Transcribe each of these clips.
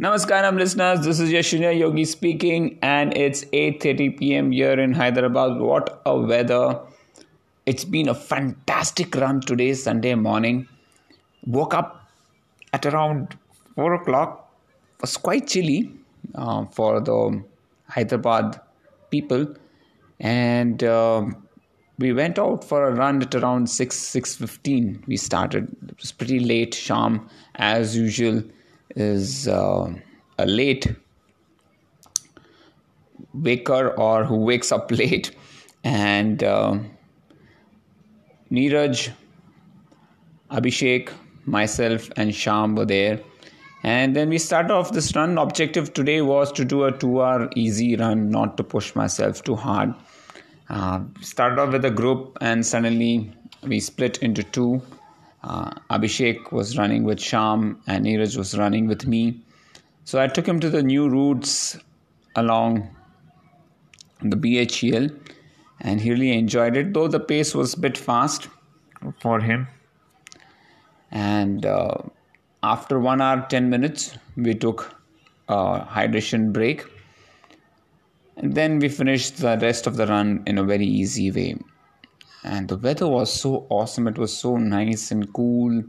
Namaskaram listeners, this is Yashinya Yogi speaking and it's 8:30 p.m. here in Hyderabad. What a weather. It's been a fantastic run today, Sunday morning. Woke up at around 4 o'clock. Was quite chilly uh, for the Hyderabad people and uh, we went out for a run at around 6 6.15 we started it was pretty late sham as usual is uh, a late waker or who wakes up late. And uh, Neeraj, Abhishek, myself and Sham were there. And then we start off this run objective today was to do a two hour easy run not to push myself too hard. Uh, started off with a group and suddenly we split into two uh, Abhishek was running with Sham and Neeraj was running with me. So I took him to the new routes along the BHEL and he really enjoyed it, though the pace was a bit fast for him. And uh, after one hour, 10 minutes, we took a hydration break. And then we finished the rest of the run in a very easy way and the weather was so awesome. It was so nice and cool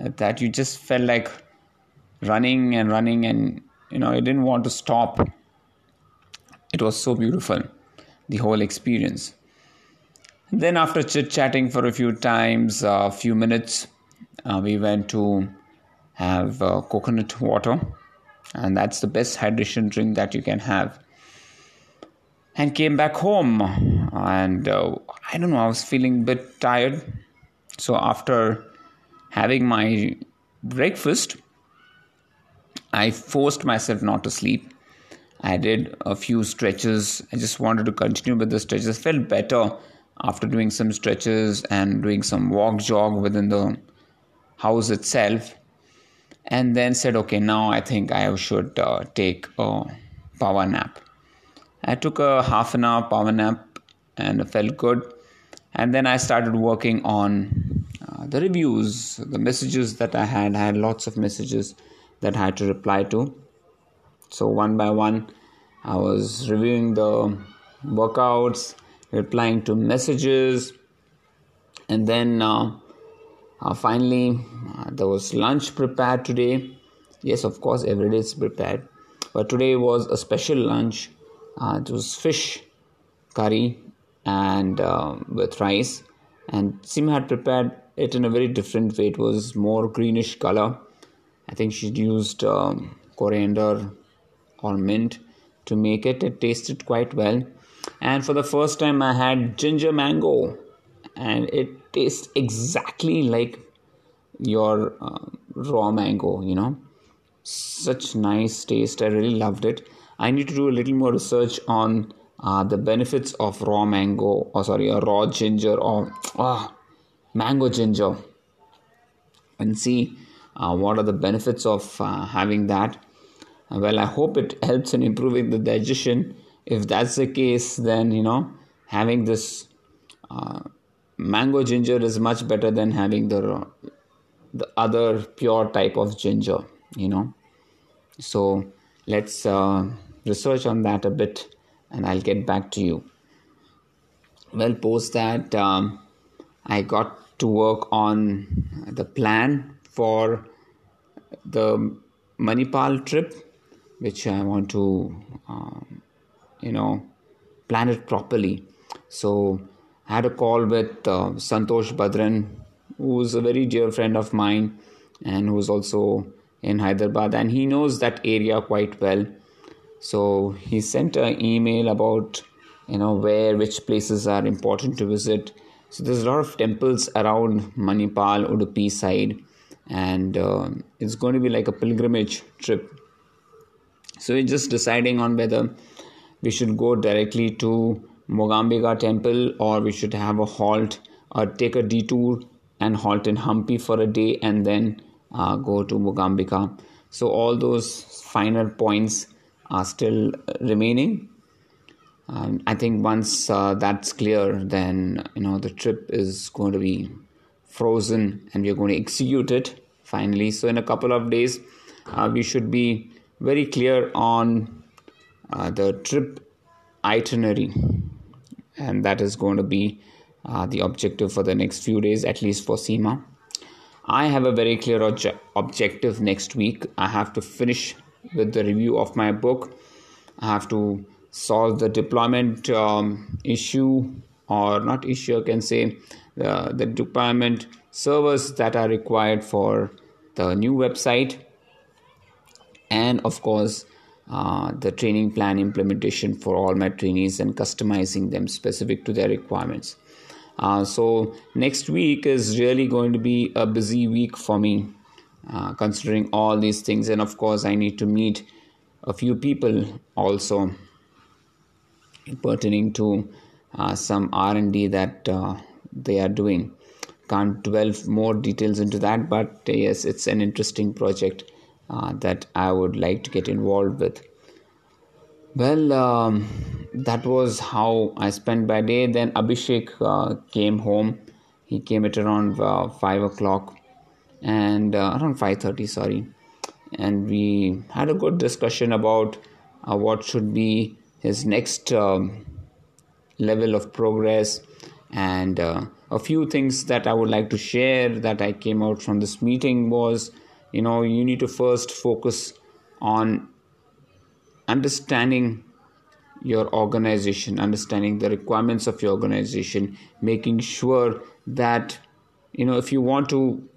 uh, that you just felt like running and running and you know you didn't want to stop. It was so beautiful the whole experience. Then after chit chatting for a few times a uh, few minutes uh, we went to have uh, coconut water. And that's the best hydration drink that you can have. And came back home. And uh, i don't know i was feeling a bit tired. So after having my breakfast i forced myself not to sleep. I did a few stretches. I just wanted to continue with the stretches. I felt better after doing some stretches and doing some walk jog within the house itself. And then said okay now i think i should uh, take a power nap. I took a half an hour power nap and it felt good. And then I started working on uh, the reviews, the messages that I had. I had lots of messages that I had to reply to. So, one by one, I was reviewing the workouts, replying to messages, and then uh, uh, finally, uh, there was lunch prepared today. Yes, of course, every day is prepared, but today was a special lunch uh, it was fish curry and uh, with rice and Sima had prepared it in a very different way. It was more greenish color. I think she used um, coriander or mint to make it. It tasted quite well. And for the first time, I had ginger mango, and it tastes exactly like your uh, raw mango. You know, such nice taste. I really loved it. I need to do a little more research on uh, the benefits of raw mango, or sorry, a raw ginger or uh, mango ginger, and see uh, what are the benefits of uh, having that. Uh, well, I hope it helps in improving the digestion. If that's the case, then you know having this uh, mango ginger is much better than having the the other pure type of ginger. You know, so let's research on that a bit and I'll get back to you. Well, post that, um, I got to work on the plan for the Manipal trip, which I want to, um, you know, plan it properly. So, I had a call with uh, Santosh Badran, who's a very dear friend of mine and who's also in Hyderabad, and he knows that area quite well so he sent an email about you know where which places are important to visit. So there's a lot of temples around manipal udupi side. And uh, it's going to be like a pilgrimage trip. So we're just deciding on whether we should go directly to Mookambika temple or we should have a halt or take a detour and halt in Hampi for a day and then uh, go to Mookambika. So all those finer points are still remaining. I think once uh, that's clear, then you know the trip is going to be frozen, and we're going to execute it finally. So in a couple of days, uh, we should be very clear on uh, the trip itinerary, and that is going to be uh, the objective for the next few days, at least for SEMA. I have a very clear obje- objective next week. I have to finish with the review of my book. I have to solve the deployment um, issue, or not issue, I can say the, the deployment servers that are required for the new website, and of course, uh, the training plan implementation for all my trainees and customizing them specific to their requirements. Uh, so next week is really going to be a busy week for me, uh, considering all these things, and of course I need to meet a few people also pertaining to uh, some R&D that uh, they are doing. Can't delve more details into that, but yes, it's an interesting project uh, that I would like to get involved with. Well, um, that was how I spent my day. Then Abhishek uh, came home. He came at around uh, five o'clock, and uh, around five thirty. Sorry, and we had a good discussion about uh, what should be his next um, level of progress, and uh, a few things that I would like to share that I came out from this meeting was, you know, you need to first focus on understanding your organization, understanding the requirements of your organization, making sure that you know if you want to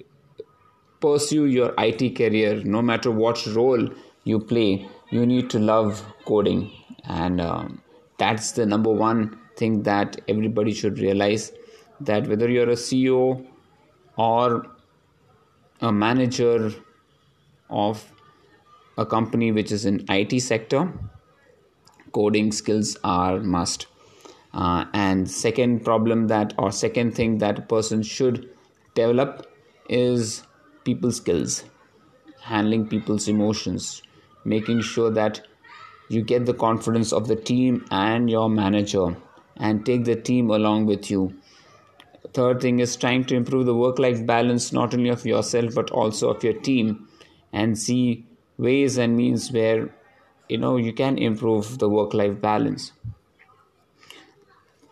pursue your IT career, no matter what role you play, you need to love coding, and um, that's the number one thing that everybody should realize. That whether you're a CEO or a manager of a company which is in IT sector, coding skills are must. Uh, and second problem that or second thing that a person should develop is people skills, handling people's emotions, making sure that you get the confidence of the team and your manager and take the team along with you. Third thing is trying to improve the work life balance not only of yourself but also of your team and see ways and means where you know you can improve the work life balance.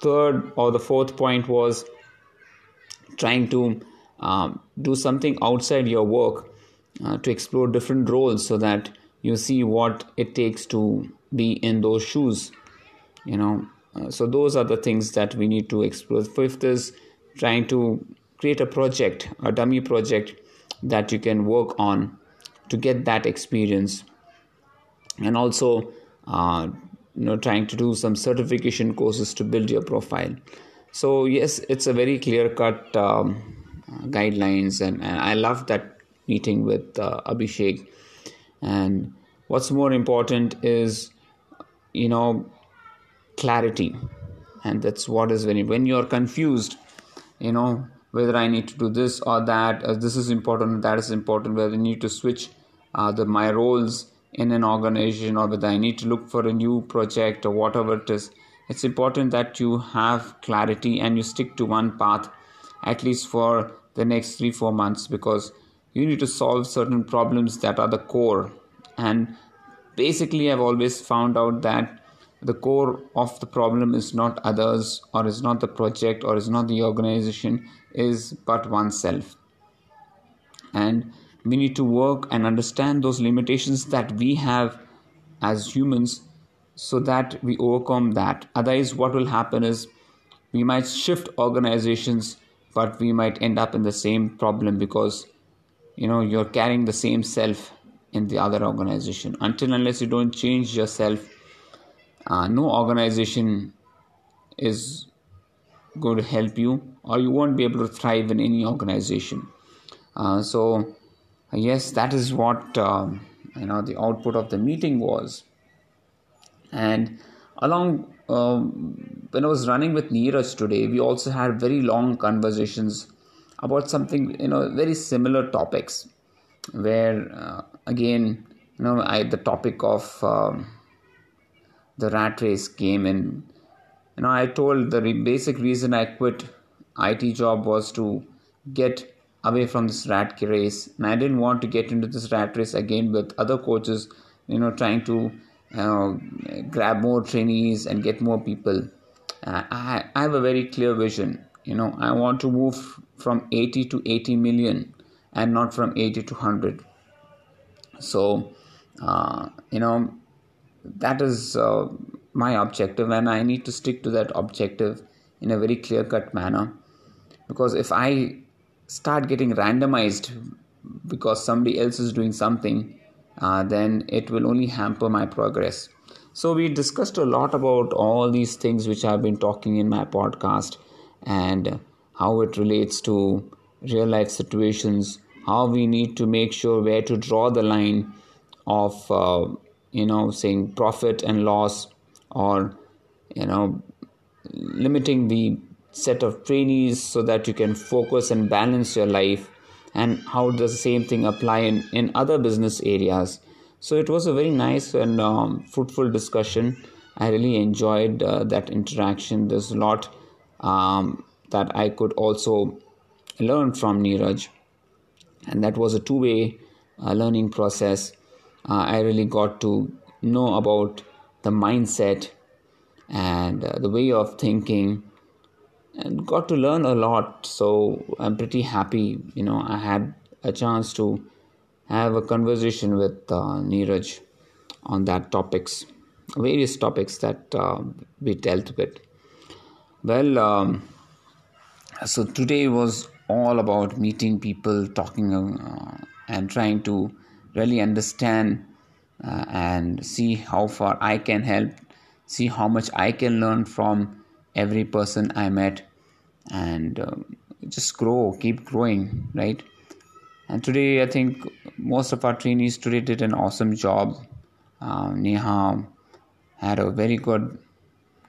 Third or the fourth point was trying to um, do something outside your work uh, to explore different roles so that you see what it takes to be in those shoes you know. Uh, so those are the things that we need to explore. Fifth is trying to create a project a dummy project that you can work on to get that experience and also uh, you know trying to do some certification courses to build your profile. So yes it's a very clear cut um, guidelines and, and, i love that meeting with uh, abhishek and what's more important is you know clarity and that's what is when when you're confused you know whether I need to do this or that, uh, this is important, that is important, whether I need to switch uh, the my roles in an organization or whether I need to look for a new project or whatever it is. It's important that you have clarity and you stick to one path at least for the next three, four months because you need to solve certain problems that are the core. And basically, I've always found out that the core of the problem is not others or is not the project or is not the organization is but oneself and we need to work and understand those limitations that we have as humans so that we overcome that otherwise what will happen is we might shift organizations but we might end up in the same problem because you know you're carrying the same self in the other organization. Until unless you don't change yourself uh, no organization is going to help you or you won't be able to thrive in any organization. Uh, so yes that is what um, you know the output of the meeting was. And along um, when i was running with neeraj today we also had very long conversations about something you know very similar topics where uh, again you know I, the topic of um, the rat race came in. You know, I told the re- basic reason I quit IT job was to get away from this rat race, and I didn't want to get into this rat race again with other coaches you know trying to uh, grab more trainees and get more people. Uh, I, I have a very clear vision. You know, I want to move from 80 to 80 million and not from 80 to 100. So, uh, you know, that is uh, my objective, and I need to stick to that objective in a very clear cut manner. Because if I start getting randomized because somebody else is doing something, uh, then it will only hamper my progress. So, we discussed a lot about all these things which I've been talking in my podcast and how it relates to real life situations, how we need to make sure where to draw the line of, uh, you know, saying profit and loss or, you know, limiting the set of trainees so that you can focus and balance your life and how does the same thing apply in, in other business areas. So it was a very nice and um, fruitful discussion. I really enjoyed uh, that interaction. There's a lot um, that i could also learn from neeraj. And that was a two-way uh, learning process. Uh, i really got to know about the mindset and uh, the way of thinking and got to learn a lot. So i'm pretty happy you know i had a chance to have a conversation with uh, neeraj on that topics various topics that uh, we dealt with. Well um, so today was all about meeting people talking uh, and trying to really understand uh, and see how far i can help see how much i can learn from every person I met and um, just grow, keep growing, right? And today, I think most of our trainees today did an awesome job. Uh, Neha had a very good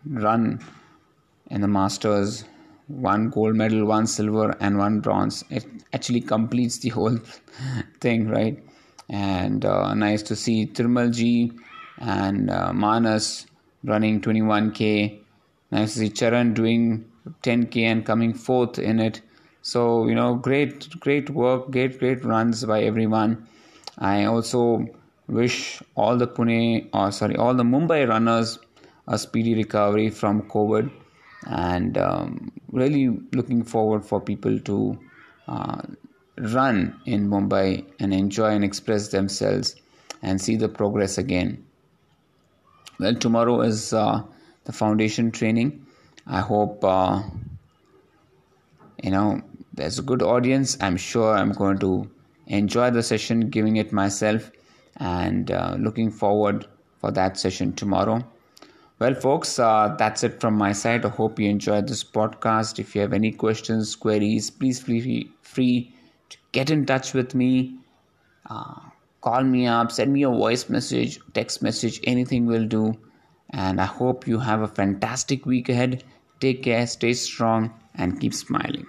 run in the Masters one gold medal, one silver, and one bronze. It actually completes the whole thing, right? And uh, nice to see Tirmalji and uh, Manas running 21k I see Charan doing 10k and coming fourth in it. So you know, great, great work, great, great runs by everyone. I also wish all the Pune, or sorry, all the Mumbai runners a speedy recovery from COVID, and um, really looking forward for people to uh, run in Mumbai and enjoy and express themselves and see the progress again. Well, tomorrow is. Uh, the foundation training. I hope uh, you know there's a good audience. I'm sure I'm going to enjoy the session, giving it myself, and uh, looking forward for that session tomorrow. Well, folks, uh, that's it from my side. I hope you enjoyed this podcast. If you have any questions, queries, please feel free to get in touch with me. Uh, call me up, send me a voice message, text message, anything will do and I hope you have a fantastic week ahead. Take care, stay strong, and keep smiling.